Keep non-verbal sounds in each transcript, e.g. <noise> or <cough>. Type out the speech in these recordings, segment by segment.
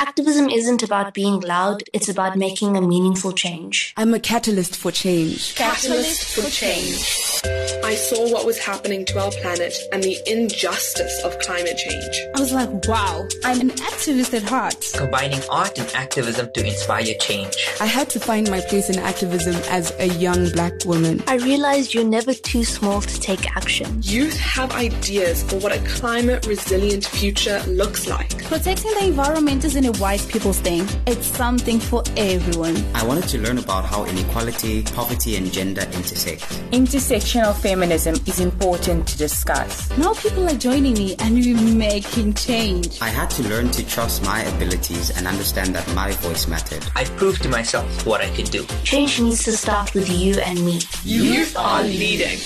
Activism isn't about being loud, it's about making a meaningful change. I'm a catalyst for change. Catalyst for change. I saw what was happening to our planet and the injustice of climate change. I was like, wow, I'm an activist at heart. Combining art and activism to inspire change. I had to find my place in activism as a young black woman. I realized you're never too small to take action. Youth have ideas for what a climate resilient future looks like. Protecting the environment isn't a white people's thing, it's something for everyone. I wanted to learn about how inequality, poverty, and gender intersect. Intersectional feminism is important to discuss. Now people are joining me and we're making change. I had to learn to trust my abilities and understand that my voice mattered. I proved to myself what I could do. Change needs to start with you and me. Youth are leading.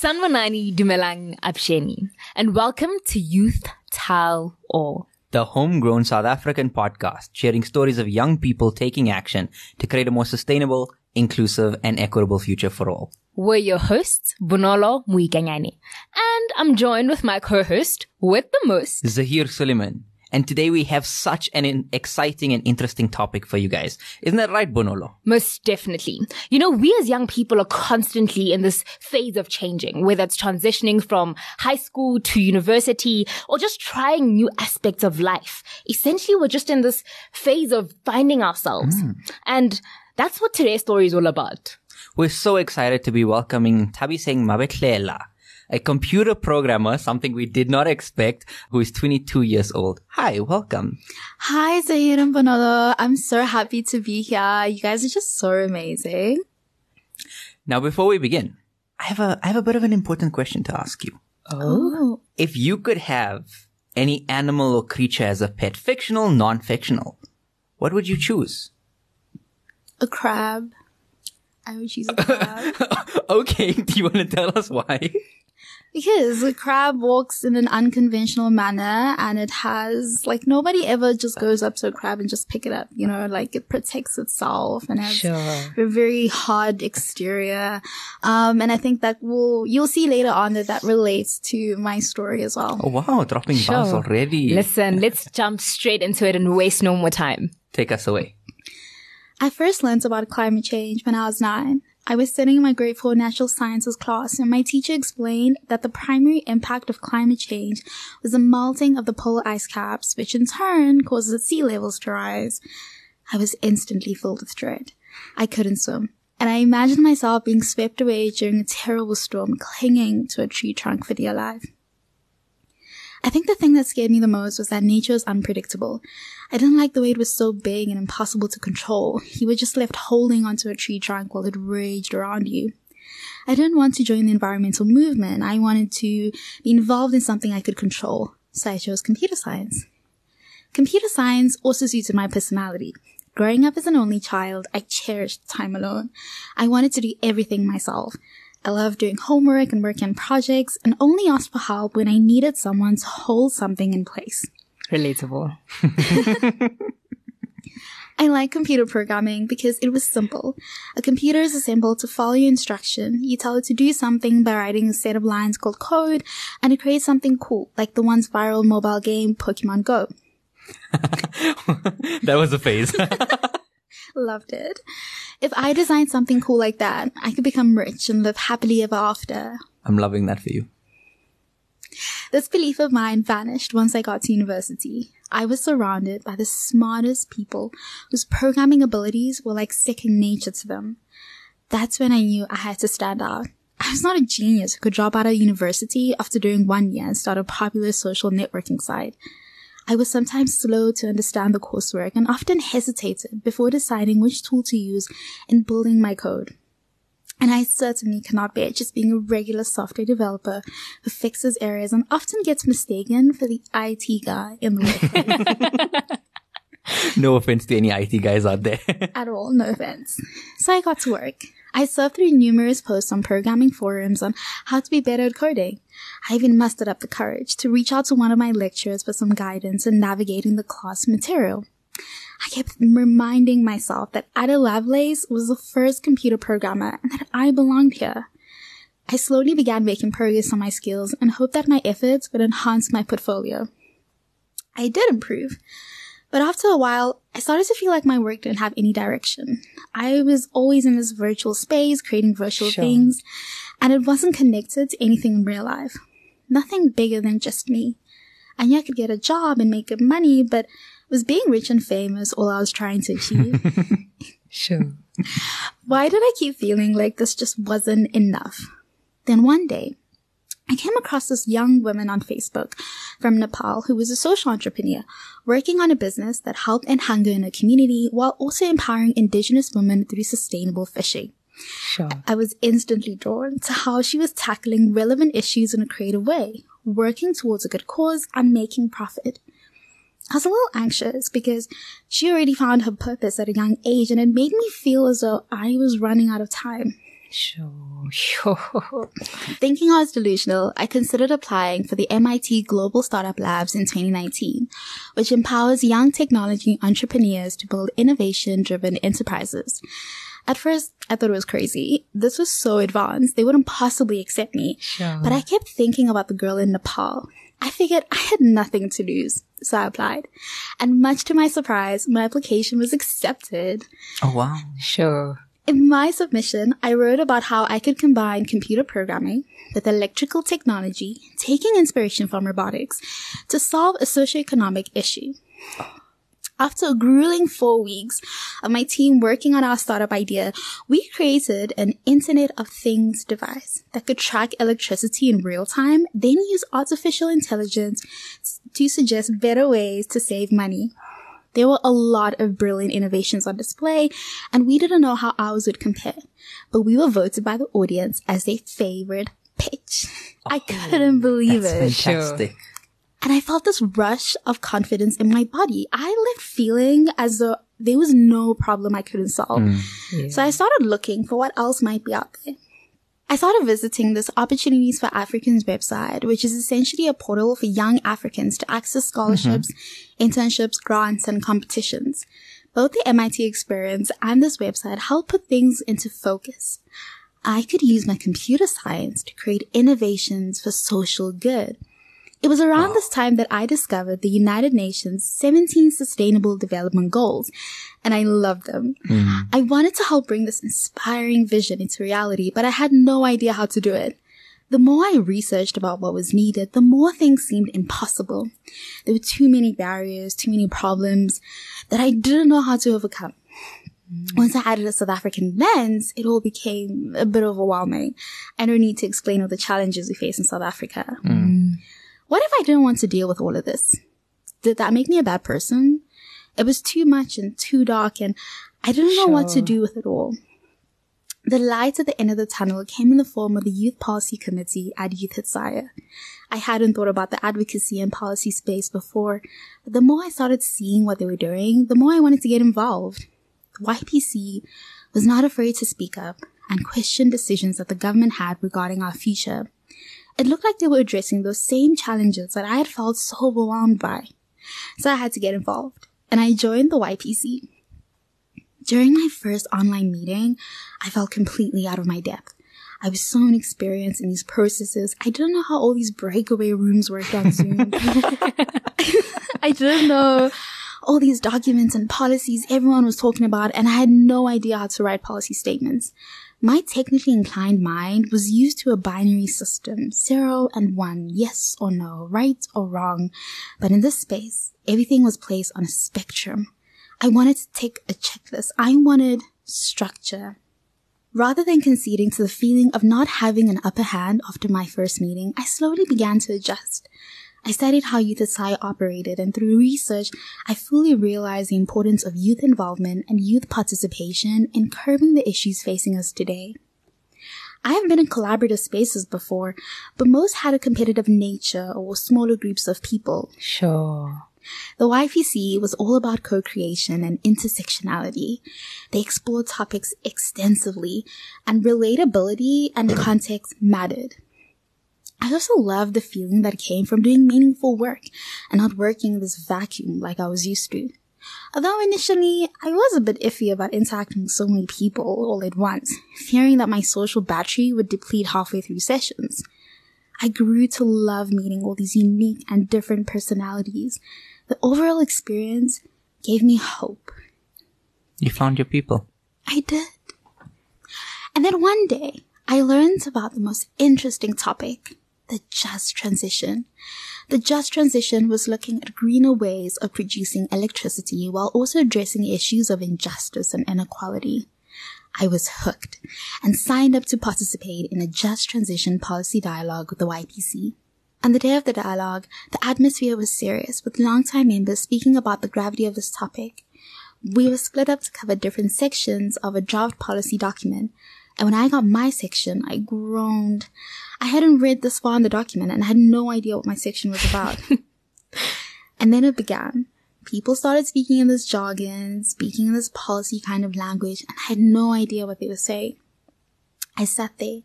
Sanvanani Dumelang Absheni, and welcome to Youth Tell All. The homegrown South African podcast sharing stories of young people taking action to create a more sustainable, inclusive, and equitable future for all. We're your hosts, Bonolo Moikanyane, and I'm joined with my co-host with the most, Zaheer Sooliman. And today we have such an exciting and interesting topic for you guys. Isn't that right, Bonolo? Most definitely. You know, we as young people are constantly in this phase of changing, whether it's transitioning from high school to university or just trying new aspects of life. Essentially, we're just in this phase of finding ourselves. Hmm. And that's what today's story is all about. We're so excited to be welcoming Nthabiseng Mabetlela, a computer programmer, something we did not expect, who is 22 years old. Hi, welcome. Hi, Zaheer and Bonolo. I'm so happy to be here. You guys are just so amazing. Now, before we begin, I have a, I have a bit of an important question to ask you. Oh. If you could have any animal or creature as a pet, fictional, non-fictional, what would you choose? A crab. I would choose a crab. <laughs> okay, <laughs> do you want to tell us why? Because a crab walks in an unconventional manner and it has, like, nobody ever just goes up to a crab and just pick it up, you know, like it protects itself and has a very hard exterior. Um, and I think that will, you'll see later on that that relates to my story as well. Oh wow, dropping bars Sure. already. Listen, let's jump straight into it and waste no more time. Take us away. I first learned about climate change when I was nine. I was sitting in my grade four natural sciences class and my teacher explained that the primary impact of climate change was the melting of the polar ice caps, which in turn causes the sea levels to rise. I was instantly filled with dread. I couldn't swim. And I imagined myself being swept away during a terrible storm, clinging to a tree trunk for dear life. I think the thing that scared me the most was that nature is unpredictable. I didn't like the way it was so big and impossible to control. You were just left holding onto a tree trunk while it raged around you. I didn't want to join the environmental movement. I wanted to be involved in something I could control. So I chose computer science. Computer science also suited my personality. Growing up as an only child, I cherished time alone. I wanted to do everything myself. I loved doing homework and working on projects and only asked for help when I needed someone to hold something in place. Relatable. <laughs> I like computer programming because it was simple. A computer is assembled to follow your instruction. You tell it to do something by writing a set of lines called code, and it creates something cool, like the once viral mobile game Pokemon Go. <laughs> that was a phase. <laughs> Loved it. If I designed something cool like that, I could become rich and live happily ever after. I'm loving that for you. This belief of mine vanished once I got to university. I was surrounded by the smartest people whose programming abilities were like second nature to them. That's when I knew I had to stand out. I was not a genius who could drop out of university after doing one year and start a popular social networking site. I was sometimes slow to understand the coursework and often hesitated before deciding which tool to use in building my code. And I certainly cannot bear just being a regular software developer who fixes errors and often gets mistaken for the IT guy in the workplace. <laughs> No offense to any IT guys out there. <laughs> At all, no offense. So I got to work. I surfed through numerous posts on programming forums on how to be better at coding. I even mustered up the courage to reach out to one of my lecturers for some guidance in navigating the class material. I kept reminding myself that Ada Lovelace was the first computer programmer and that I belonged here. I slowly began making progress on my skills and hoped that my efforts would enhance my portfolio. I did improve. But after a while, I started to feel like my work didn't have any direction. I was always in this virtual space, creating virtual Sure. things, and it wasn't connected to anything in real life. Nothing bigger than just me. I knew I could get a job and make good money, but was being rich and famous all I was trying to achieve? <laughs> Sure. Why did I keep feeling like this just wasn't enough? Then one day, I came across this young woman on Facebook from Nepal who was a social entrepreneur working on a business that helped end hunger in her community while also empowering indigenous women through sustainable fishing. Sure. I was instantly drawn to how she was tackling relevant issues in a creative way, working towards a good cause and making profit. I was a little anxious because she already found her purpose at a young age and it made me feel as though I was running out of time. Sure. Sure. Thinking I was delusional, I considered applying for the MIT Global Startup Labs in 2019, which empowers young technology entrepreneurs to build innovation driven enterprises. At first, I thought it was crazy. This was so advanced, they wouldn't possibly accept me. Sure. But I kept thinking about the girl in Nepal. I figured I had nothing to lose, so I applied. And much to my surprise, my application was accepted. Oh wow. Sure. In my submission, I wrote about how I could combine computer programming with electrical technology, taking inspiration from robotics, to solve a socioeconomic issue. After a grueling four weeks of my team working on our startup idea, we created an Internet of Things device that could track electricity in real time, then use artificial intelligence to suggest better ways to save money. There were a lot of brilliant innovations on display, and we didn't know how ours would compare. But we were voted by the audience as their favorite pitch. I oh, couldn't believe it. Fantastic. And I felt this rush of confidence in my body. I left feeling as though there was no problem I couldn't solve. Mm. So I started looking for what else might be out there. I started visiting this Opportunities for Africans website, which is essentially a portal for young Africans to access scholarships, mm-hmm. internships, grants, and competitions. Both the MIT experience and this website help put things into focus. I could use my computer science to create innovations for social good. It was around this time that I discovered the United Nations 17 Sustainable Development Goals, and I loved them. Mm-hmm. I wanted to help bring this inspiring vision into reality, but I had no idea how to do it. The more I researched about what was needed, the more things seemed impossible. There were too many barriers, too many problems that I didn't know how to overcome. Mm-hmm. Once I added a South African lens, it all became a bit overwhelming. I don't need to explain all the challenges we face in South Africa. Mm. What if I didn't want to deal with all of this? Did that make me a bad person? It was too much and too dark and I didn't know what to do with it all. The light at the end of the tunnel came in the form of the Youth Policy Committee at Youth at I hadn't thought about the advocacy and policy space before, but the more I started seeing what they were doing, the more I wanted to get involved. The YPC was not afraid to speak up and question decisions that the government had regarding our future. It looked like they were addressing those same challenges that I had felt so overwhelmed by. So I had to get involved, and I joined the YPC. During my first online meeting, I felt completely out of my depth. I was so inexperienced in these processes. I didn't know how all these breakaway rooms worked on Zoom. <laughs> <laughs> I didn't know all these documents and policies everyone was talking about, and I had no idea how to write policy statements. My technically inclined mind was used to a binary system, zero and one, yes or no, right or wrong. But in this space, everything was placed on a spectrum. I wanted to take a checklist. I wanted structure. Rather than conceding to the feeling of not having an upper hand after my first meeting, I slowly began to adjust. I studied how Youth SAIIA operated, and through research, I fully realized the importance of youth involvement and youth participation in curbing the issues facing us today. I have been in collaborative spaces before, but most had a competitive nature or smaller groups of people. Sure. The YPC was all about co-creation and intersectionality. They explored topics extensively, and relatability and context mattered. I also loved the feeling that came from doing meaningful work and not working in this vacuum like I was used to. Although initially I was a bit iffy about interacting with so many people all at once, fearing that my social battery would deplete halfway through sessions. I grew to love meeting all these unique and different personalities. The the overall experience gave me hope. You found your people. I did. And then one day, I learned about the most interesting topic, the just transition. The just transition was looking at greener ways of producing electricity while also addressing issues of injustice and inequality. I was hooked and signed up to participate in a just transition policy dialogue with the YPC. On the day of the dialogue, the atmosphere was serious with longtime members speaking about the gravity of this topic. We were split up to cover different sections of a draft policy document, and when I got my section, I groaned. I hadn't read this far in the document and I had no idea what my section was about. <laughs> and then it began. People started speaking in this jargon, speaking in this policy kind of language, and I had no idea what they were saying. I sat there,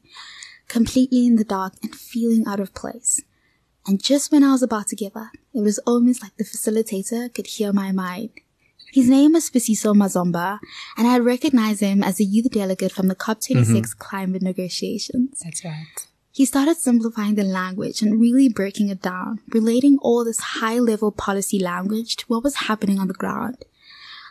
completely in the dark and feeling out of place. And just when I was about to give up, it was almost like the facilitator could hear my mind. His name was Spiciso Mazomba, and I recognized him as a youth delegate from the COP26 mm-hmm. climate negotiations. That's right. He started simplifying the language and really breaking it down, relating all this high level policy language to what was happening on the ground.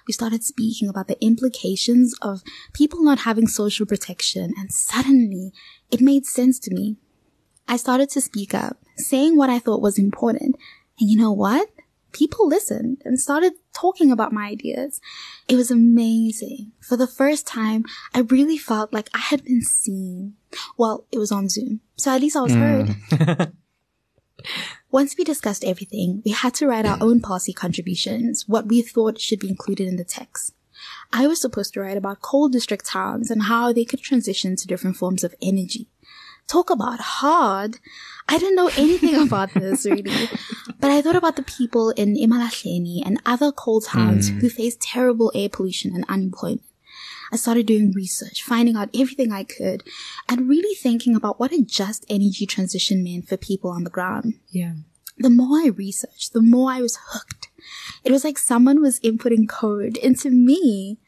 We started speaking about the implications of people not having social protection, and suddenly it made sense to me. I started to speak up, saying what I thought was important. And you know what? People listened and started talking about my ideas. It was amazing. For the first time, I really felt like I had been seen. Well, it was on Zoom, so at least I was mm. heard. <laughs> Once we discussed everything, we had to write our own policy contributions, what we thought should be included in the text. I was supposed to write about coal district towns and how they could transition to different forms of energy. Talk about hard. I didn't know anything about this <laughs> really, but I thought about the people in Emalahleni and other coal towns mm. who face terrible air pollution and unemployment. I started doing research, finding out everything I could, and really thinking about what a just energy transition meant for people on the ground. Yeah. The more I researched, the more I was hooked. It was like someone was inputting code into me.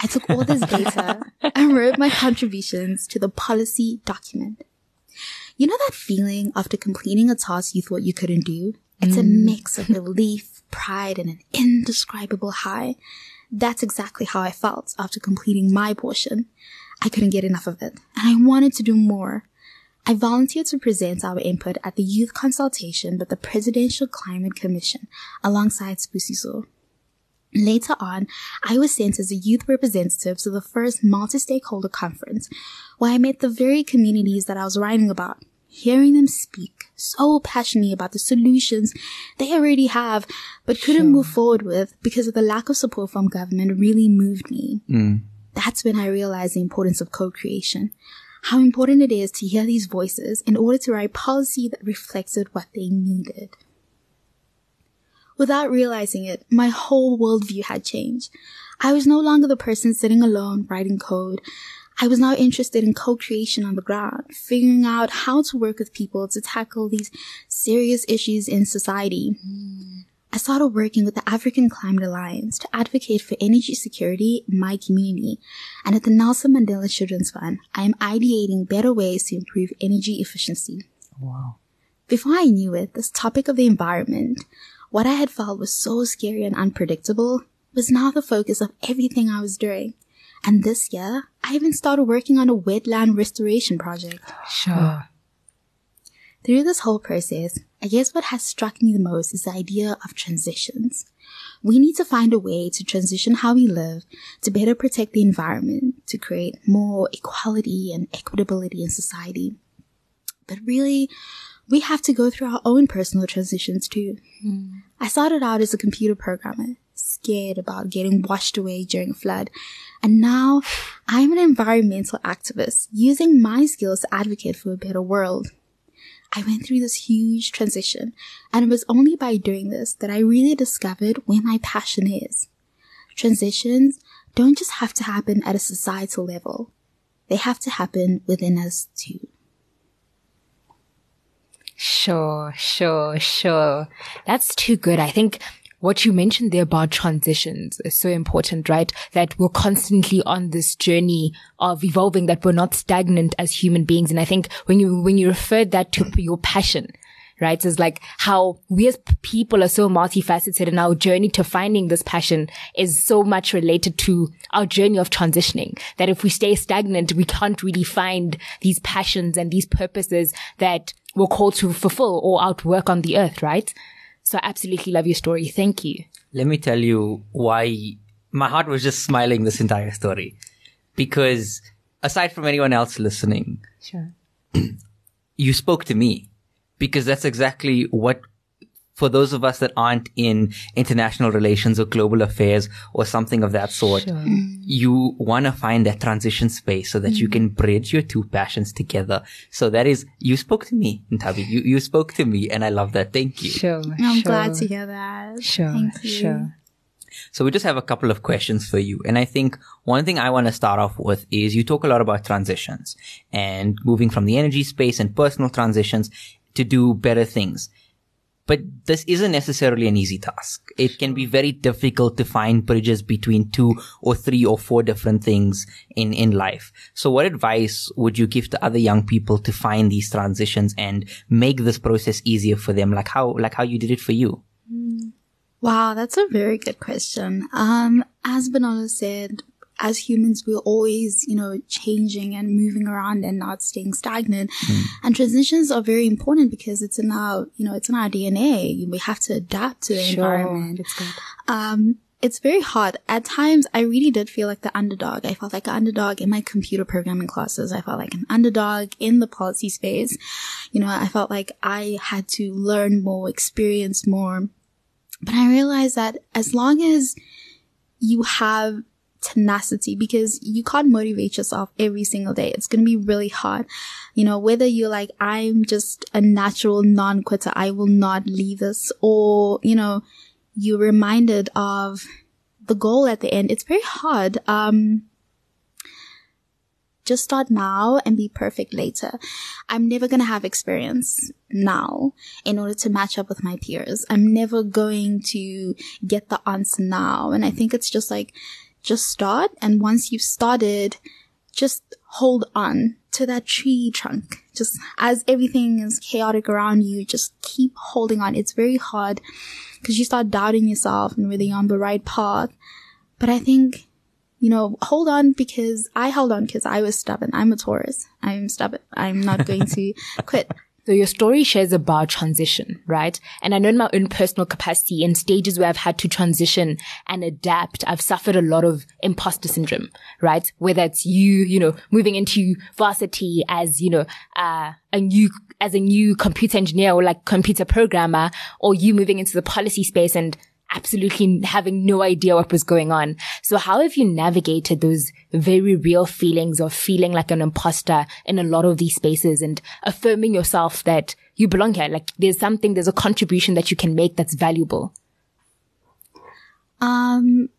I took all this data <laughs> and wrote my contributions to the policy document. You know that feeling after completing a task you thought you couldn't do? It's mm. a mix of relief, pride, and an indescribable high. That's exactly how I felt after completing my portion. I couldn't get enough of it, and I wanted to do more. I volunteered to present our input at the youth consultation with the Presidential Climate Commission alongside Spusiso. Later on, I was sent as a youth representative to the first multi-stakeholder conference where I met the very communities that I was writing about hearing them speak so passionately about the solutions they already have but couldn't sure. move forward with because of the lack of support from government really moved me. Mm. That's when I realized the importance of co-creation. How important it is to hear these voices in order to write policy that reflected what they needed. Without realizing it, my whole worldview had changed. I was no longer the person sitting alone writing code. I was now interested in co-creation on the ground, figuring out how to work with people to tackle these serious issues in society. Mm. I started working with the African Climate Alliance to advocate for energy security in my community. And at the Nelson Mandela Children's Fund, I am ideating better ways to improve energy efficiency. Wow. Before I knew it, this topic of the environment, what I had felt was so scary and unpredictable, was now the focus of everything I was doing. And this year, I even started working on a wetland restoration project. Sure. Through this whole process, I guess what has struck me the most is the idea of transitions. We need to find a way to transition how we live to better protect the environment, to create more equality and equitability in society. But really, we have to go through our own personal transitions too. Mm. I started out as a computer programmer, scared about getting washed away during a flood. And now I'm an environmental activist using my skills to advocate for a better world. I went through this huge transition and it was only by doing this that I really discovered where my passion is. Transitions don't just have to happen at a societal level. They have to happen within us too. Sure, sure, sure. That's too good. I think what you mentioned there about transitions is so important, right? That we're constantly on this journey of evolving, that we're not stagnant as human beings. And I think when you, when you referred that to your passion, right? It's like how we as people are so multifaceted and our journey to finding this passion is so much related to our journey of transitioning that if we stay stagnant, we can't really find these passions and these purposes that we're called to fulfill or outwork on the earth, right? So I absolutely love your story. Thank you. Let me tell you why my heart was just smiling this entire story. Because aside from anyone else listening, Sure. <clears throat> you spoke to me because that's exactly what for those of us that aren't in international relations or global affairs or something of that sort, you want to find that transition space so that you mm. can bridge your two passions together. So that is, you spoke to me, Nthabi. You, you spoke to me and I love that. Thank you. Sure. I'm glad to hear that. Sure. Thank you. Sure. So we just have a couple of questions for you. And I think one thing I want to start off with is you talk a lot about transitions and moving from the energy space and personal transitions to do better things. But this isn't necessarily an easy task. It can be very difficult to find bridges between two or three or four different things in, in life. So what advice would you give to other young people to find these transitions and make this process easier for them? Like how, like how you did it for you? Wow, that's a very good question. Um, as Bernardo said, as humans, we're always, you know, changing and moving around and not staying stagnant. And transitions are very important because it's in our, you know, it's in our DNA. We have to adapt to the environment. It's good. Um, it's very hard. At times, I really did feel like the underdog. I felt like an underdog in my computer programming classes. I felt like an underdog in the policy space. You know, I felt like I had to learn more, experience more. But I realized that as long as you have tenacity, because you can't motivate yourself every single day, it's going to be really hard. You know, whether you're like, I'm just a natural non-quitter, I will not leave this, or, you know, you're reminded of the goal at the end. It's very hard. Um, just start now and be perfect later. I'm never going to have experience now in order to match up with my peers. I'm never going to get the answer now. And I think it's just like, just start. And once you've started, just hold on to that tree trunk. Just as everything is chaotic around you, just keep holding on. It's very hard because you start doubting yourself and whether you're on the right path. But I think you know, hold on because I held on because I was stubborn. I'm a Taurus. I'm stubborn. I'm not going <laughs> to quit. So your story shares about transition, right? And I know in my own personal capacity in stages where I've had to transition and adapt, I've suffered a lot of imposter syndrome, right? Whether it's you, you know, moving into varsity as, you know, uh, a new, as a new computer engineer or like computer programmer, or you moving into the policy space and absolutely having no idea what was going on. So how have you navigated those very real feelings of feeling like an imposter in a lot of these spaces and affirming yourself that you belong here? Like there's something, there's a contribution that you can make that's valuable. Um,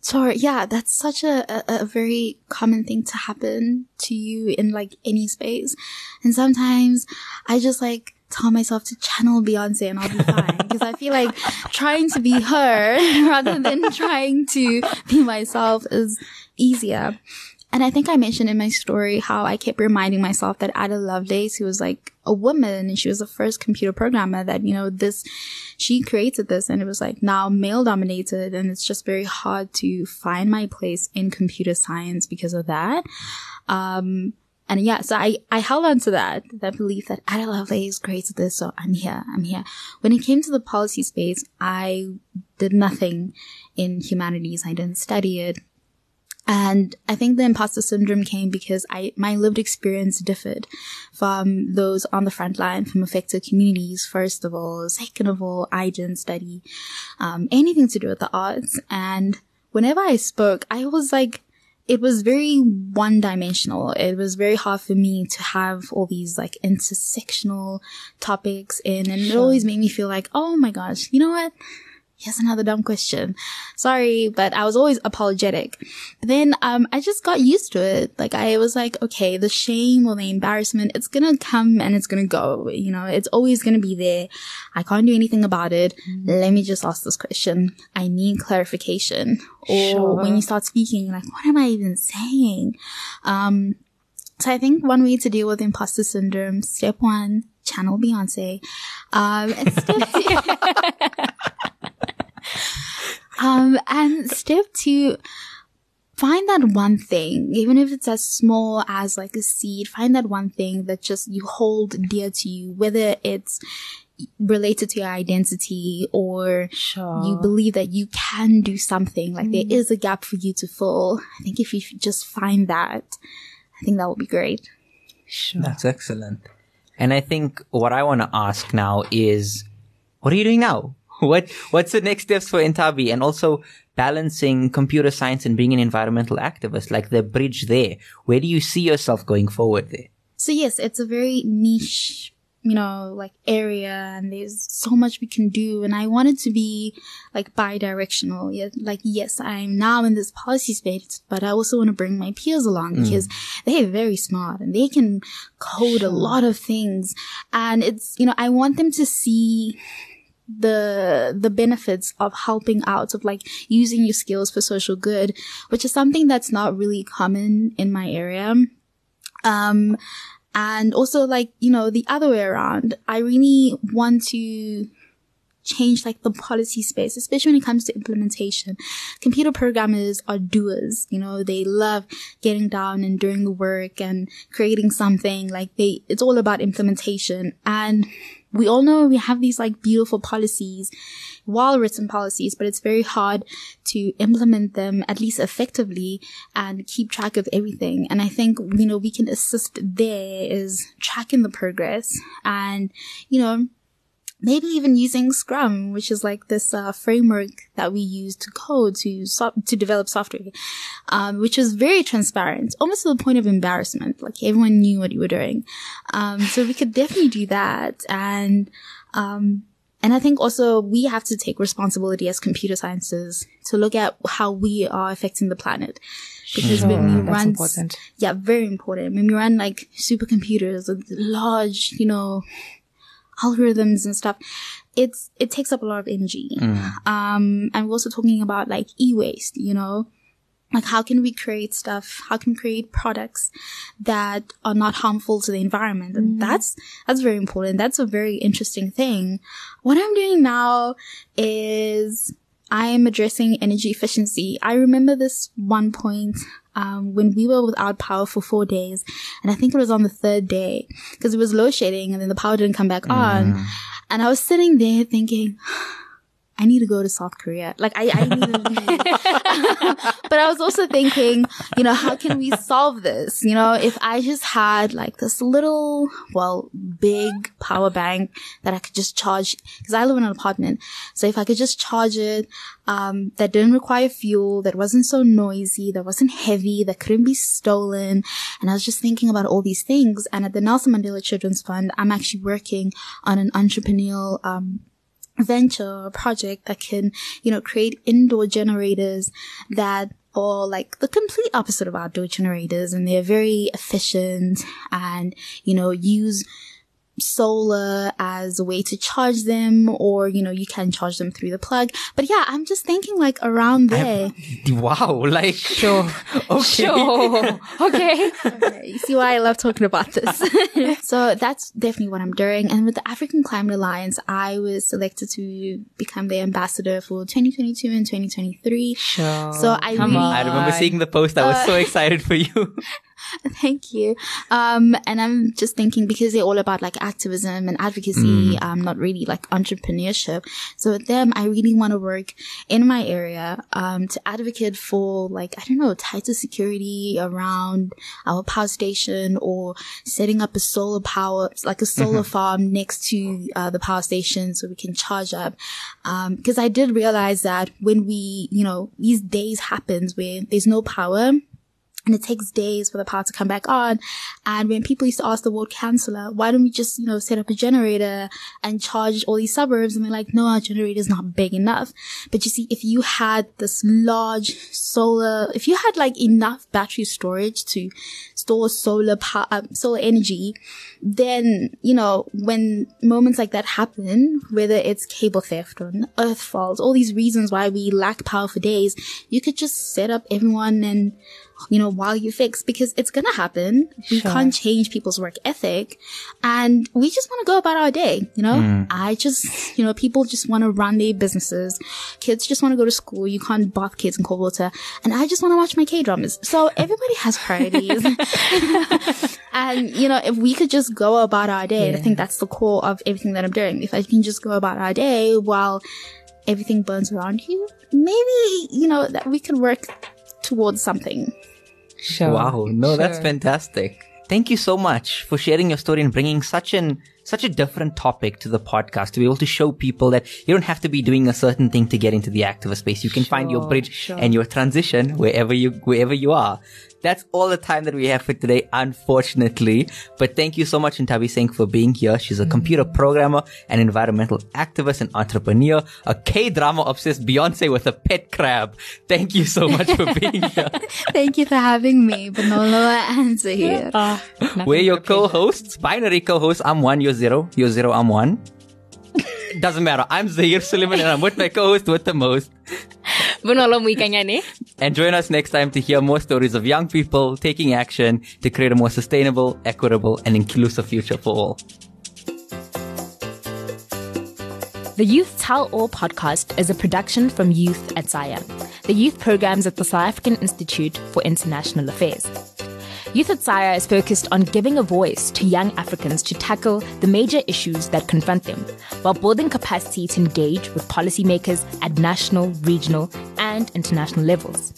so yeah, that's such a, a, a very common thing to happen to you in like any space. And sometimes I just like tell myself to channel Beyonce and I'll be fine. Because I feel like trying to be her <laughs> rather than trying to be myself is easier. And I think I mentioned in my story how I kept reminding myself that Ada Lovelace, who was like a woman and she was the first computer programmer that, you know, this, she created this and it was like now male dominated and it's just very hard to find my place in computer science because of that. Um, and yeah, so I, I held on to that, that belief that Ada Lovelace created this, so I'm here, I'm here. When it came to the policy space, I did nothing in humanities. I didn't study it. And I think the imposter syndrome came because I, my lived experience differed from those on the front line from affected communities, first of all. Second of all, I didn't study, um, anything to do with the arts. And whenever I spoke, I was like, it was very one dimensional. It was very hard for me to have all these like intersectional topics in, and it always made me feel like, oh my gosh, you know what? Here's another dumb question. Sorry, but I was always apologetic. Then, um, I just got used to it. Like, I was like, okay, the shame or the embarrassment, it's gonna come and it's gonna go. You know, it's always gonna be there. I can't do anything about it. Let me just ask this question. I need clarification. Or when you start speaking, like, what am I even saying? Um, So I think one way to deal with imposter syndrome, step one, channel Beyonce. Um, <laughs> step two, <laughs> um, and step two, find that one thing, even if it's as small as like a seed, find that one thing that just you hold dear to you, whether it's related to your identity or Sure. you believe that you can do something, like there is a gap for you to fill. I think if you just find that, I think that would be great. Sure. That's excellent. And I think what I want to ask now is, what are you doing now? What What's the next steps for Nthabi? And also balancing computer science and being an environmental activist, like the bridge there. Where do you see yourself going forward there? So yes, it's a very niche, you know, like area and there's so much we can do. And I want it to be like bi-directional. Yeah, like, yes, I'm now in this policy space, but I also want to bring my peers along mm. because they're very smart and they can code a lot of things. And it's, you know, I want them to see the the benefits of helping out of like using your skills for social good which is something that's not really common in my area. Um and also like you know the other way around. I really want to change like the policy space especially when it comes to implementation. Computer programmers are doers you know they love getting down and doing the work and creating something like they it's all about implementation. And we all know we have these like beautiful policies well written policies but it's very hard to implement them at least effectively and keep track of everything. And i think you know we can assist there is tracking the progress and you know maybe even using Scrum, which is like this uh, framework that we use to code to so- to develop software, um, which was very transparent, almost to the point of embarrassment. Like everyone knew what you were doing, um, so we could definitely do that. And um, and I think also we have to take responsibility as computer scientists to look at how we are affecting the planet. Because when we run, important. yeah, very important. When we run like supercomputers, large, you know, algorithms and stuff, it's it takes up a lot of energy. Um, and we're also talking about like e-waste, you know, like how can we create stuff? How can we create products that are not harmful to the environment? And that's that's very important. That's a very interesting thing. What I'm doing now is I am addressing energy efficiency. I remember this one point um, when we were without power for four days, and I think it was on the third day because it was load shedding, and then the power didn't come back on, and I was sitting there thinking. I need to go to South Korea. Like I, I need to <laughs> <laughs> but I was also thinking, you know, how can we solve this? You know, if I just had like this little, well, big power bank that I could just charge, because I live in an apartment. So if I could just charge it, um, that didn't require fuel, that wasn't so noisy, that wasn't heavy, that couldn't be stolen. And I was just thinking about all these things. And at the Nelson Mandela Children's Fund, I'm actually working on an entrepreneurial, um, venture or project that can, you know, create indoor generators that are like the complete opposite of outdoor generators and they're very efficient and, you know, use solar as a way to charge them or, you know, you can charge them through the plug. But yeah, I'm just thinking like around there. <laughs> Wow, like sure, <laughs> okay. Sure. okay. <laughs> Okay, you see why I love talking about this. so that's definitely what I'm doing. And with the African Climate Alliance, I was selected to become the ambassador for 2022 and 2023. Sure. So I Come really, on. I remember seeing the post. I was so uh, excited for you. <laughs> Thank you. Um, and I'm just thinking because they're all about like activism and advocacy, um, not really like entrepreneurship. So with them, I really want to work in my area, um, to advocate for like, I don't know, tighter security around our power station or setting up a solar power, like a solar farm next to, uh, the power station so we can charge up. Um, cause I did realize that when we, you know, these days happens where there's no power, and it takes days for the power to come back on. And when people used to ask the ward councillor, why don't we just, you know, set up a generator and charge all these suburbs? And they're like, no, our generator is not big enough. But you see, if you had this large solar, if you had like enough battery storage to store solar power, uh, solar energy, then, you know, when moments like that happen, whether it's cable theft or earth fault, all these reasons why we lack power for days, you could just set up everyone and you know, while you fix because it's going to happen. We can't change people's work ethic and we just want to go about our day, you know? Mm. I just, you know, people just want to run their businesses. Kids just want to go to school. You can't bath kids in cold water. And I just want to watch my K-dramas. So everybody has priorities. <laughs> and, you know, if we could just go about our day, I think that's the core of everything that I'm doing. If I can just go about our day while everything burns around you, maybe, you know, that we could work towards something. Sure. Wow, no, that's fantastic. Thank you so much for sharing your story and bringing such an such a different topic to the podcast to be able to show people that you don't have to be doing a certain thing to get into the activist space. You can find your bridge sure. and your transition wherever you wherever you are. That's all the time that we have for today, unfortunately. But thank you so much, Nthabiseng, for being here. She's a computer programmer, an environmental activist, and entrepreneur, a K-drama obsessed Beyonce with a pet crab. Thank you so much for being <laughs> here. Thank you for having me, Bonolo and Zaheer. <laughs> We're your co-hosts, binary co-hosts. I'm one, you're zero. You're zero, I'm one. <laughs> Doesn't matter. I'm Zaheer Sooliman and I'm with my co-host with the most. Bonolo Moikanyane. And join us next time to hear more stories of young people taking action to create a more sustainable, equitable, and inclusive future for all. The Youth Tell All podcast is a production from Youth at SAIIA, the youth programs at the South African Institute for International Affairs. Youth at SAIIA is focused on giving a voice to young Africans to tackle the major issues that confront them, while building capacity to engage with policymakers at national, regional, and international levels.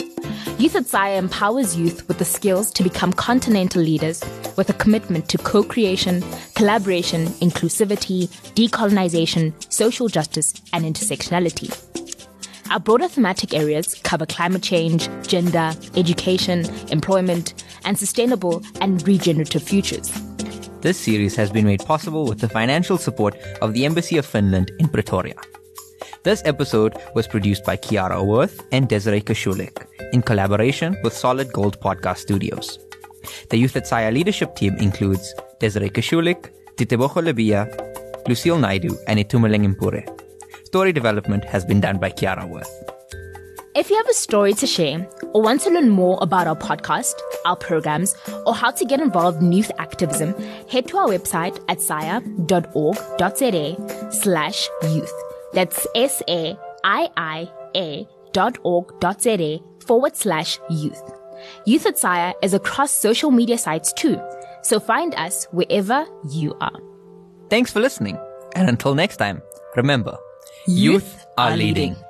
Youth at SAIIA empowers youth with the skills to become continental leaders with a commitment to co creation, collaboration, inclusivity, decolonization, social justice, and intersectionality. Our broader thematic areas cover climate change, gender, education, employment, and sustainable and regenerative futures. This series has been made possible with the financial support of the Embassy of Finland in Pretoria. This episode was produced by Kiara Worth and Desirée Kosciulek in collaboration with Solid Gold Podcast Studios. The Youth at SAIIA leadership team includes Desirée Kosciulek, Titeboho Labia, Lucille Naidu, and Itumeleng Impure. Story development has been done by Kiara Worth. If you have a story to share or want to learn more about our podcast, our programs, or how to get involved in youth activism, head to our website at saiia.org.za slash youth. That's S-A-I-I-A dot org dot za forward slash youth. Youth at SAIIA is across social media sites too, so find us wherever you are. Thanks for listening, and until next time, remember, youth, are leading.